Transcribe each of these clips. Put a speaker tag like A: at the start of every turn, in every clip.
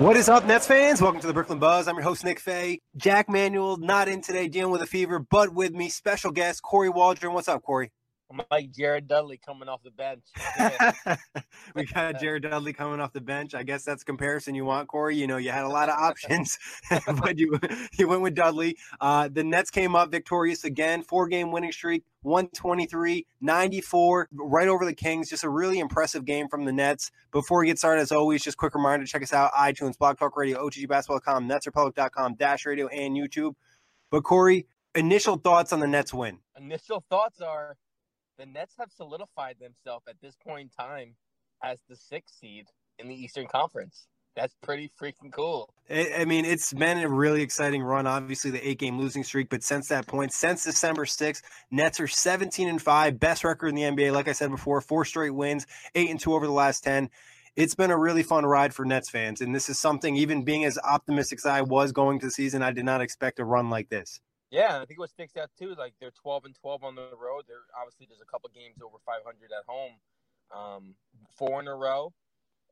A: What is up, Nets fans? Welcome to the Brooklyn Buzz. I'm your host, Nick Fay. Jack Manuel, not in today, dealing with a fever, but with me, special guest, Corey Waldron. What's up, Corey?
B: I'm like Jared Dudley coming off the bench.
A: we got Jared Dudley coming off the bench. I guess that's comparison you want, Corey. You know, you had a lot of options, but you you went with Dudley. Uh, the Nets came up victorious again, four game winning streak, 123, 94, right over the Kings. Just a really impressive game from the Nets. Before we get started, as always, just quick reminder check us out iTunes, Blog Talk Radio, OTGBasketball.com, NetsRepublic.com, Dash Radio, and YouTube. But Corey, initial thoughts on the Nets win?
B: Initial thoughts are the Nets have solidified themselves at this point in time as the sixth seed in the Eastern Conference. That's pretty freaking cool.
A: I mean, it's been a really exciting run. Obviously, the eight game losing streak, but since that point, since December 6th, Nets are 17 and 5, best record in the NBA. Like I said before, four straight wins, eight and two over the last 10. It's been a really fun ride for Nets fans. And this is something, even being as optimistic as I was going to the season, I did not expect a run like this.
B: Yeah, I think what sticks out too, like they're 12 and 12 on the road. They're obviously there's a couple games over 500 at home, um, four in a row.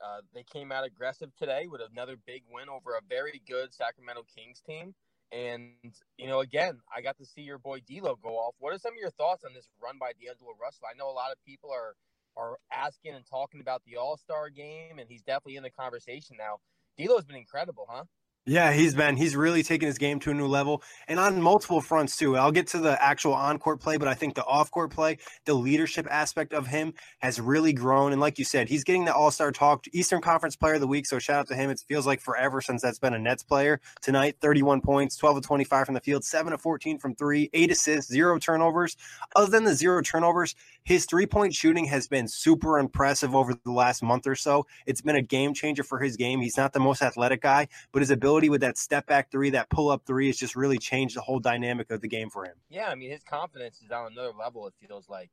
B: Uh, they came out aggressive today with another big win over a very good Sacramento Kings team. And you know, again, I got to see your boy D'Lo go off. What are some of your thoughts on this run by D'Angelo Russell? I know a lot of people are are asking and talking about the All Star game, and he's definitely in the conversation now. D'Lo's been incredible, huh?
A: Yeah, he's been he's really taken his game to a new level and on multiple fronts too. I'll get to the actual on-court play, but I think the off-court play, the leadership aspect of him has really grown and like you said, he's getting the All-Star talk, Eastern Conference player of the week, so shout out to him. It feels like forever since that's been a Nets player. Tonight, 31 points, 12 of 25 from the field, 7 of 14 from 3, 8 assists, 0 turnovers. Other than the 0 turnovers, his three-point shooting has been super impressive over the last month or so. It's been a game changer for his game. He's not the most athletic guy, but his ability ability with that step back three, that pull up three, has just really changed the whole dynamic of the game for him.
B: Yeah, I mean, his confidence is on another level. It feels like,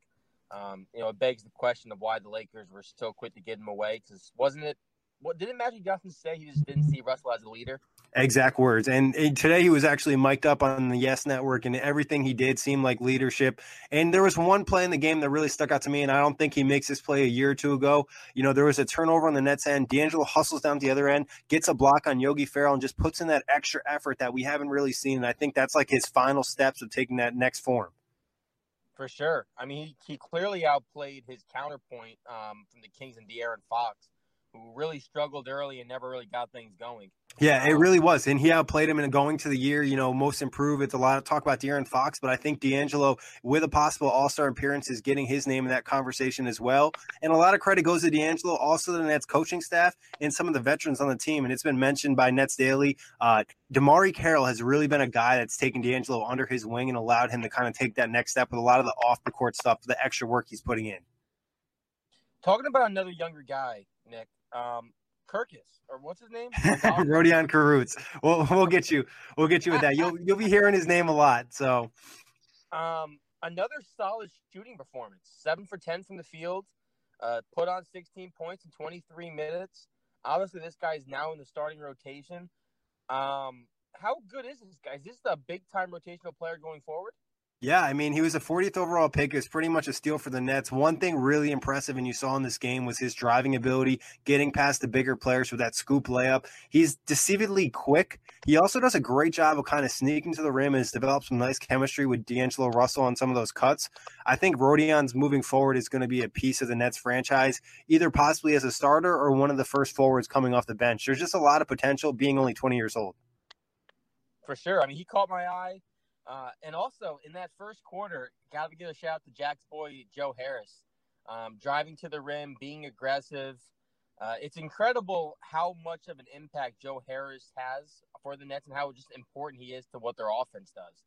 B: um, you know, it begs the question of why the Lakers were so quick to get him away. Because wasn't it what didn't Magic Johnson say? He just didn't see Russell as a leader.
A: Exact words. And, today he was actually mic'd up on the Yes Network, and everything he did seemed like leadership. And there was one play in the game that really stuck out to me, and I don't think he makes this play a year or two ago. You know, there was a turnover on the Nets end. D'Angelo hustles down the other end, gets a block on Yogi Ferrell, and just puts in that extra effort that we haven't really seen. And I think that's like his final steps of taking that next form.
B: For sure. I mean, he, he clearly outplayed his counterpoint um, from the Kings and De'Aaron Fox who really struggled early and never really got things going.
A: Yeah, it really was. And he outplayed him in going to the year, you know, most improved. It's a lot of talk about De'Aaron Fox, but I think D'Angelo, with a possible all star appearance, is getting his name in that conversation as well. And a lot of credit goes to D'Angelo, also the Nets coaching staff and some of the veterans on the team. And it's been mentioned by Nets Daily. Uh, DeMarre Carroll has really been a guy that's taken D'Angelo under his wing and allowed him to kind of take that next step with a lot of the off the court stuff, the extra work he's putting in.
B: Talking about another younger guy, Nick. Um, Kirkus or what's his name?
A: Rodion Kurucs. We'll we'll get you we'll get you with that. You'll you'll be hearing his name a lot. So,
B: um, another solid shooting performance. Seven for ten from the field. Uh, put on 16 points in 23 minutes. Obviously, this guy is now in the starting rotation. Um, how good is this guy? Is this a big time rotational player going forward?
A: Yeah, I mean, he was a 40th overall pick. It's pretty much a steal for the Nets. One thing really impressive, and you saw in this game, was his driving ability, getting past the bigger players with that scoop layup. He's deceivingly quick. He also does a great job of kind of sneaking to the rim and has developed some nice chemistry with D'Angelo Russell on some of those cuts. I think Rodion's moving forward is going to be a piece of the Nets franchise, either possibly as a starter or one of the first forwards coming off the bench. There's just a lot of potential being only 20 years old.
B: For sure. I mean, he caught my eye uh, and also in that first quarter, got to give a shout out to Jack's boy Joe Harris, um, driving to the rim, being aggressive. Uh, it's incredible how much of an impact Joe Harris has for the Nets and how just important he is to what their offense does.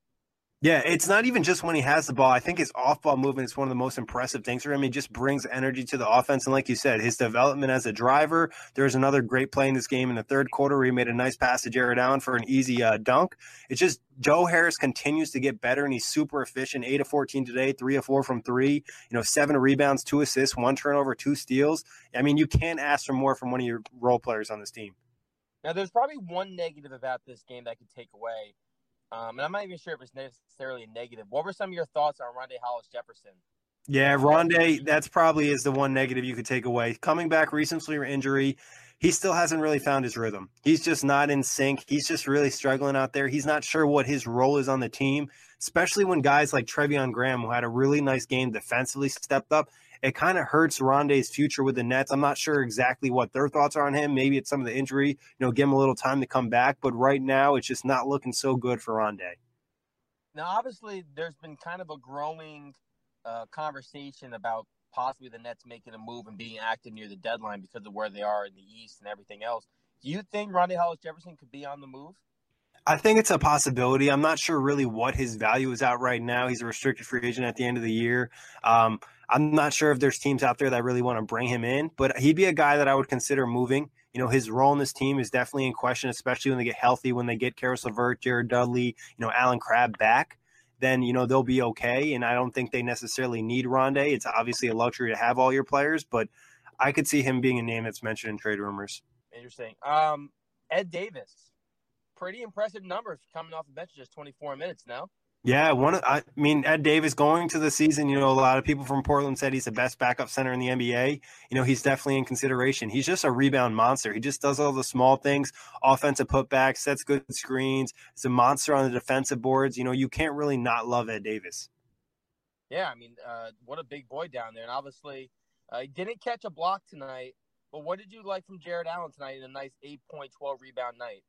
A: Yeah, it's not even just when he has the ball. I think his off ball movement is one of the most impressive things for him. He just brings energy to the offense. And like you said, his development as a driver. There's another great play in this game in the third quarter where he made a nice pass to Jarrett Allen for an easy uh, dunk. It's just Joe Harris continues to get better and he's super efficient. Eight of 14 today, three of four from three, you know, seven rebounds, two assists, one turnover, two steals. I mean, you can't ask for more from one of your role players on this team.
B: Now, there's probably one negative about this game that I could take away um, and I'm not even sure if it's necessarily negative. What were some of your thoughts on Rondae Hollis Jefferson?
A: Yeah, Rondae, that's probably is the one negative you could take away. Coming back recently from injury, he still hasn't really found his rhythm. He's just not in sync. He's just really struggling out there. He's not sure what his role is on the team, especially when guys like Treveon Graham, who had a really nice game defensively, stepped up it kind of hurts Rondae's future with the Nets. I'm not sure exactly what their thoughts are on him. Maybe it's some of the injury, you know, give him a little time to come back. But right now, it's just not looking so good for Rondae.
B: Now, obviously, there's been kind of a growing uh, conversation about possibly the Nets making a move and being active near the deadline because of where they are in the East and everything else. Do you think Rondae Hollis Jefferson could be on the move?
A: I think it's a possibility. I'm not sure really what his value is at right now. He's a restricted free agent at the end of the year. Um, I'm not sure if there's teams out there that really want to bring him in, but he'd be a guy that I would consider moving. You know, his role in this team is definitely in question, especially when they get healthy, when they get Caris LeVert, Jared Dudley, you know, Allen Crabbe back. Then you know they'll be okay, and I don't think they necessarily need Rondae. It's obviously a luxury to have all your players, but I could see him being a name that's mentioned in trade rumors.
B: Interesting. Um, Ed Davis, pretty impressive numbers coming off the bench just 24 minutes now.
A: Yeah, one. I mean, Ed Davis going to the season. You know, a lot of people from Portland said he's the best backup center in the NBA. You know, he's definitely in consideration. He's just a rebound monster. He just does all the small things, offensive putbacks, sets good screens. It's a monster on the defensive boards. You know, you can't really not love Ed Davis.
B: Yeah, I mean, uh, what a big boy down there, and obviously, uh, he didn't catch a block tonight. But what did you like from Jarrett Allen tonight in a nice eight point twelve rebound night?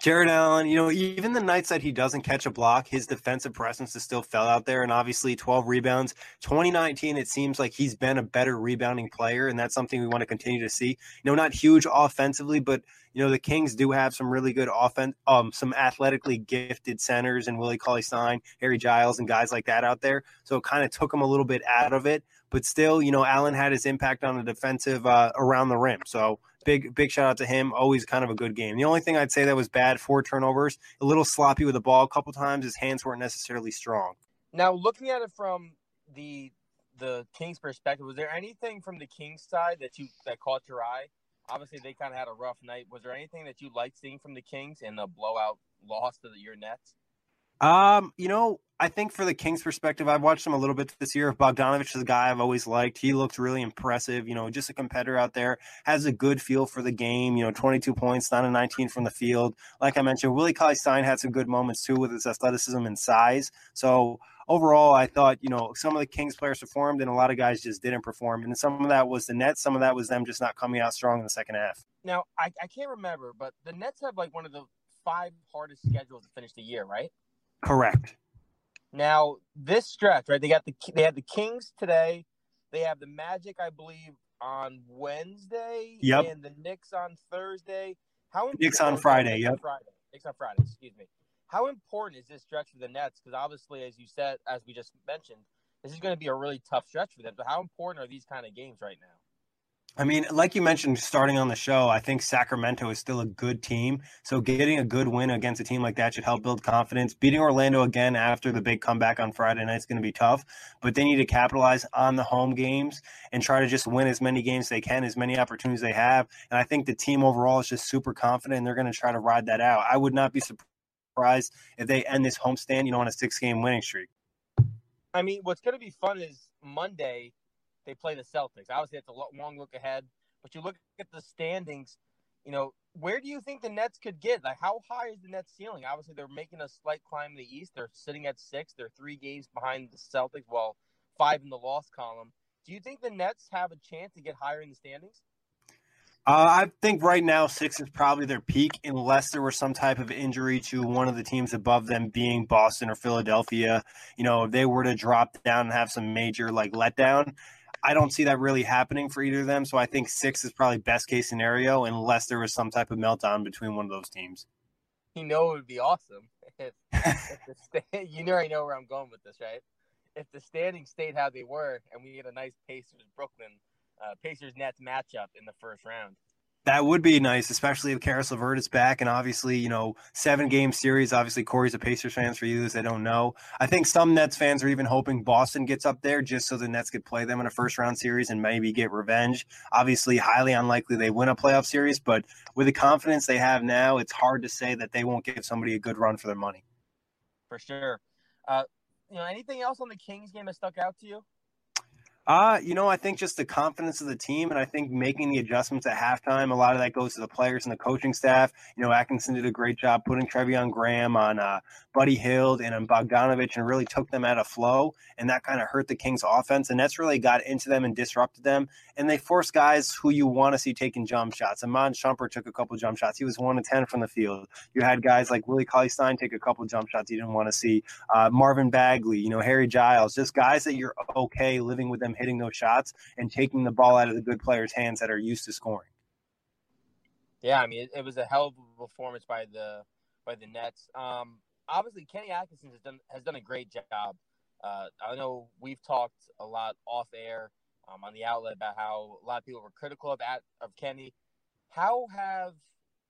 A: Jarrett Allen, you know, even the nights that he doesn't catch a block, his defensive presence is still fell out there. And obviously, 12 rebounds. 2019, it seems like he's been a better rebounding player. And that's something we want to continue to see. You know, not huge offensively, but, you know, the Kings do have some really good offense, um, some athletically gifted centers and Willie Cauley Stein, Harry Giles, and guys like that out there. So it kind of took him a little bit out of it. But still, you know, Allen had his impact on the defensive uh, around the rim. So big big shout out to him. Always kind of a good game. The only thing I'd say that was bad, four turnovers, a little sloppy with the ball a couple times. His hands weren't necessarily strong.
B: Now, looking at it from the the Kings' perspective, was there anything from the Kings' side that you that caught your eye? Obviously, they kind of had a rough night. Was there anything that you liked seeing from the Kings in the blowout loss to the, your Nets?
A: Um, you know, I think for the Kings' perspective, I've watched him a little bit this year. Bogdanovic is a guy I've always liked. He looked really impressive. You know, just a competitor out there, has a good feel for the game. You know, 22 points, 9 of 19 from the field. Like I mentioned, Willie Cauley Stein had some good moments too with his athleticism and size. So overall, I thought, you know, some of the Kings players performed and a lot of guys just didn't perform. And some of that was the Nets, some of that was them just not coming out strong in the second half.
B: now I, I can't remember, but the Nets have like one of the five hardest schedules to finish the year, right?
A: Correct.
B: Now this stretch, right? They got the they had the Kings today. They have the Magic, I believe, on Wednesday.
A: Yep.
B: And the Knicks on Thursday. How
A: Knicks on Friday,
B: Knicks on
A: yep.
B: Friday. Knicks on Friday. Excuse me. How important is this stretch for the Nets? Because obviously, as you said, as we just mentioned, this is going to be a really tough stretch for them. But how important are these kind of games right now?
A: I mean, like you mentioned starting on the show, I think Sacramento is still a good team. So getting a good win against a team like that should help build confidence. Beating Orlando again after the big comeback on Friday night is going to be tough, but they need to capitalize on the home games and try to just win as many games they can, as many opportunities they have. And I think the team overall is just super confident and they're going to try to ride that out. I would not be surprised if they end this homestand, you know, on a six game winning streak.
B: I mean, what's going to be fun is Monday they play the Celtics. Obviously, it's a long look ahead, but you look at the standings. You know, where do you think the Nets could get? Like, how high is the Nets ceiling? Obviously, they're making a slight climb in the East. They're sitting at six. They're three games behind the Celtics. Well, five in the loss column. Do you think the Nets have a chance to get higher in the standings?
A: Uh, I think right now six is probably their peak, unless there was some type of injury to one of the teams above them, being Boston or Philadelphia. You know, if they were to drop down and have some major like letdown, I don't see that really happening for either of them. So I think six is probably best case scenario, unless there was some type of meltdown between one of those teams.
B: You know, it would be awesome if, if the sta- you already know where I'm going with this, right? If the standings stayed how they were, and we get a nice Pacers Brooklyn uh, Pacers Nets matchup in the first round.
A: That would be nice, especially if Caris LeVert is back. And obviously, you know, seven game series. Obviously, Corey's a Pacers fans for you, as they don't know. I think some Nets fans are even hoping Boston gets up there just so the Nets could play them in a first round series and maybe get revenge. Obviously, highly unlikely they win a playoff series, but with the confidence they have now, it's hard to say that they won't give somebody a good run for their money.
B: For sure. Uh, you know, anything else on the Kings game that stuck out to you?
A: Uh, you know, I think just the confidence of the team, and I think making the adjustments at halftime, a lot of that goes to the players and the coaching staff. You know, Atkinson did a great job putting Treveon Graham on uh, Buddy Hield and Bogdanovic and really took them out of flow, and that kind of hurt the Kings' offense, and that's really got into them and disrupted them, and they forced guys who you want to see taking jump shots. Iman Shumpert took a couple jump shots. He was one to ten from the field. You had guys like Willie Cauley Stein take a couple jump shots you didn't want to see. Uh, Marvin Bagley, you know, Harry Giles, just guys that you're okay living with them hitting those shots and taking the ball out of the good players' hands that are used to scoring.
B: Yeah, I mean, it, it was a hell of a performance by the by the Nets. Um, obviously, Kenny Atkinson has done has done a great job. Uh, I know we've talked a lot off air um, on the outlet about how a lot of people were critical of at, of Kenny. How have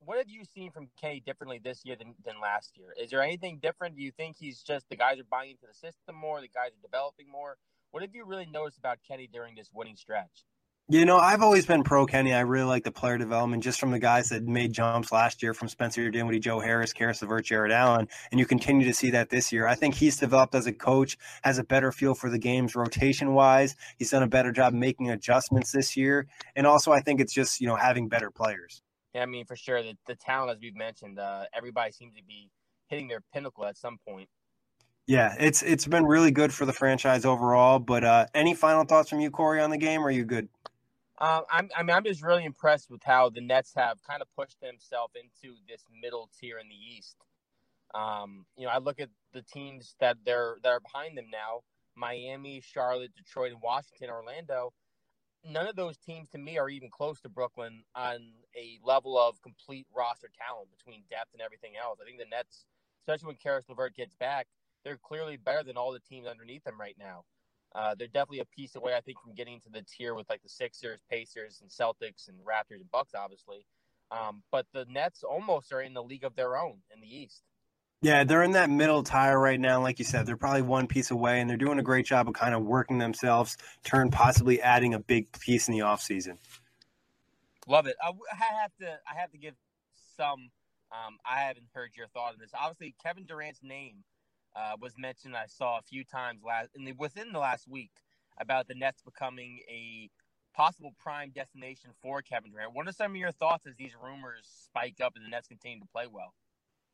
B: what have you seen from Kenny differently this year than, than last year? Is there anything different? Do you think he's just the guys are buying into the system more? The guys are developing more? What have you really noticed about Kenny during this winning stretch?
A: You know, I've always been pro Kenny. I really like the player development just from the guys that made jumps last year from Spencer Dinwiddie, Joe Harris, Caris LeVert, Jarrett Allen. And you continue to see that this year. I think he's developed as a coach, has a better feel for the games rotation wise. He's done a better job making adjustments this year. And also, I think it's just, you know, having better players.
B: Yeah, I mean, for sure, the, the talent, as we've mentioned, uh, everybody seems to be hitting their pinnacle at some point.
A: Yeah, it's it's been really good for the franchise overall. But uh, any final thoughts from you, Corey, on the game? Or are you good?
B: Um, I'm, I mean, I'm just really impressed with how the Nets have kind of pushed themselves into this middle tier in the East. Um, you know, I look at the teams that they're that are behind them now: Miami, Charlotte, Detroit, and Washington, Orlando. None of those teams, to me, are even close to Brooklyn on a level of complete roster talent between depth and everything else. I think the Nets, especially when Caris LeVert gets back, they're clearly better than all the teams underneath them right now. Uh, they're definitely a piece away, I think, from getting to the tier with like the Sixers, Pacers, and Celtics, and Raptors and Bucks, obviously. Um, but the Nets almost are in the league of their own in the East.
A: Yeah, they're in that middle tire right now. Like you said, they're probably one piece away, and they're doing a great job of kind of working themselves, turn possibly adding a big piece in the offseason.
B: Love it. I, I have to. I have to give some. Um, I haven't heard your thought on this. Obviously, Kevin Durant's name uh, was mentioned. I saw a few times last in the, within the last week about the Nets becoming a possible prime destination for Kevin Durant. What are some of your thoughts as these rumors spike up and the Nets continue to play well?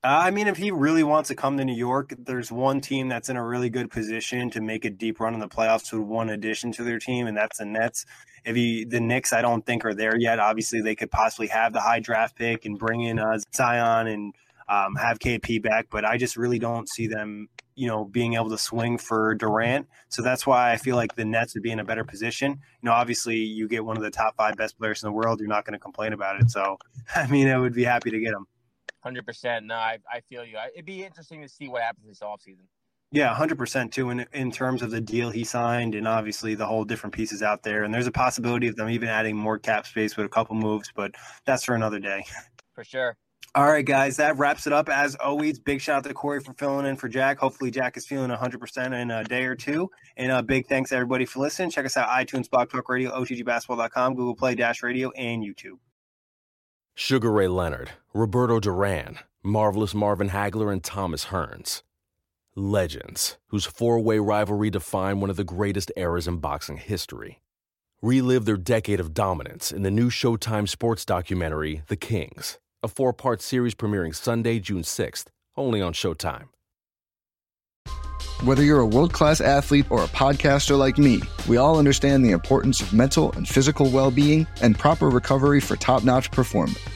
A: Uh, I mean, if he really wants to come to New York, there's one team that's in a really good position to make a deep run in the playoffs with one addition to their team, and that's the Nets. If he, the Knicks, I don't think are there yet. Obviously, they could possibly have the high draft pick and bring in uh, Zion and um, have KP back, but I just really don't see them, you know, being able to swing for Durant. So that's why I feel like the Nets would be in a better position. You know, obviously, you get one of the top five best players in the world, you're not going to complain about it. So, I mean, I would be happy to get him.
B: Hundred percent. No, I, I feel you. It'd be interesting to see what happens this offseason.
A: Yeah, hundred percent too. In in terms of the deal he signed, and obviously the whole different pieces out there, and there's a possibility of them even adding more cap space with a couple moves, but that's for another day.
B: For sure.
A: All right, guys, that wraps it up. As always, big shout out to Corey for filling in for Jack. Hopefully, Jack is feeling 100% in a day or two. And a big thanks to everybody for listening. Check us out iTunes, Blog Talk Radio, OTGBasketball.com, Google Play, Dash Radio, and YouTube.
C: Sugar Ray Leonard, Roberto Duran, Marvelous Marvin Hagler, and Thomas Hearns. Legends, whose four way rivalry defined one of the greatest eras in boxing history. Relive their decade of dominance in the new Showtime sports documentary, The Kings, a four part series premiering Sunday, June 6th, only on Showtime.
D: Whether you're a world class athlete or a podcaster like me, we all understand the importance of mental and physical well being and proper recovery for top notch performance.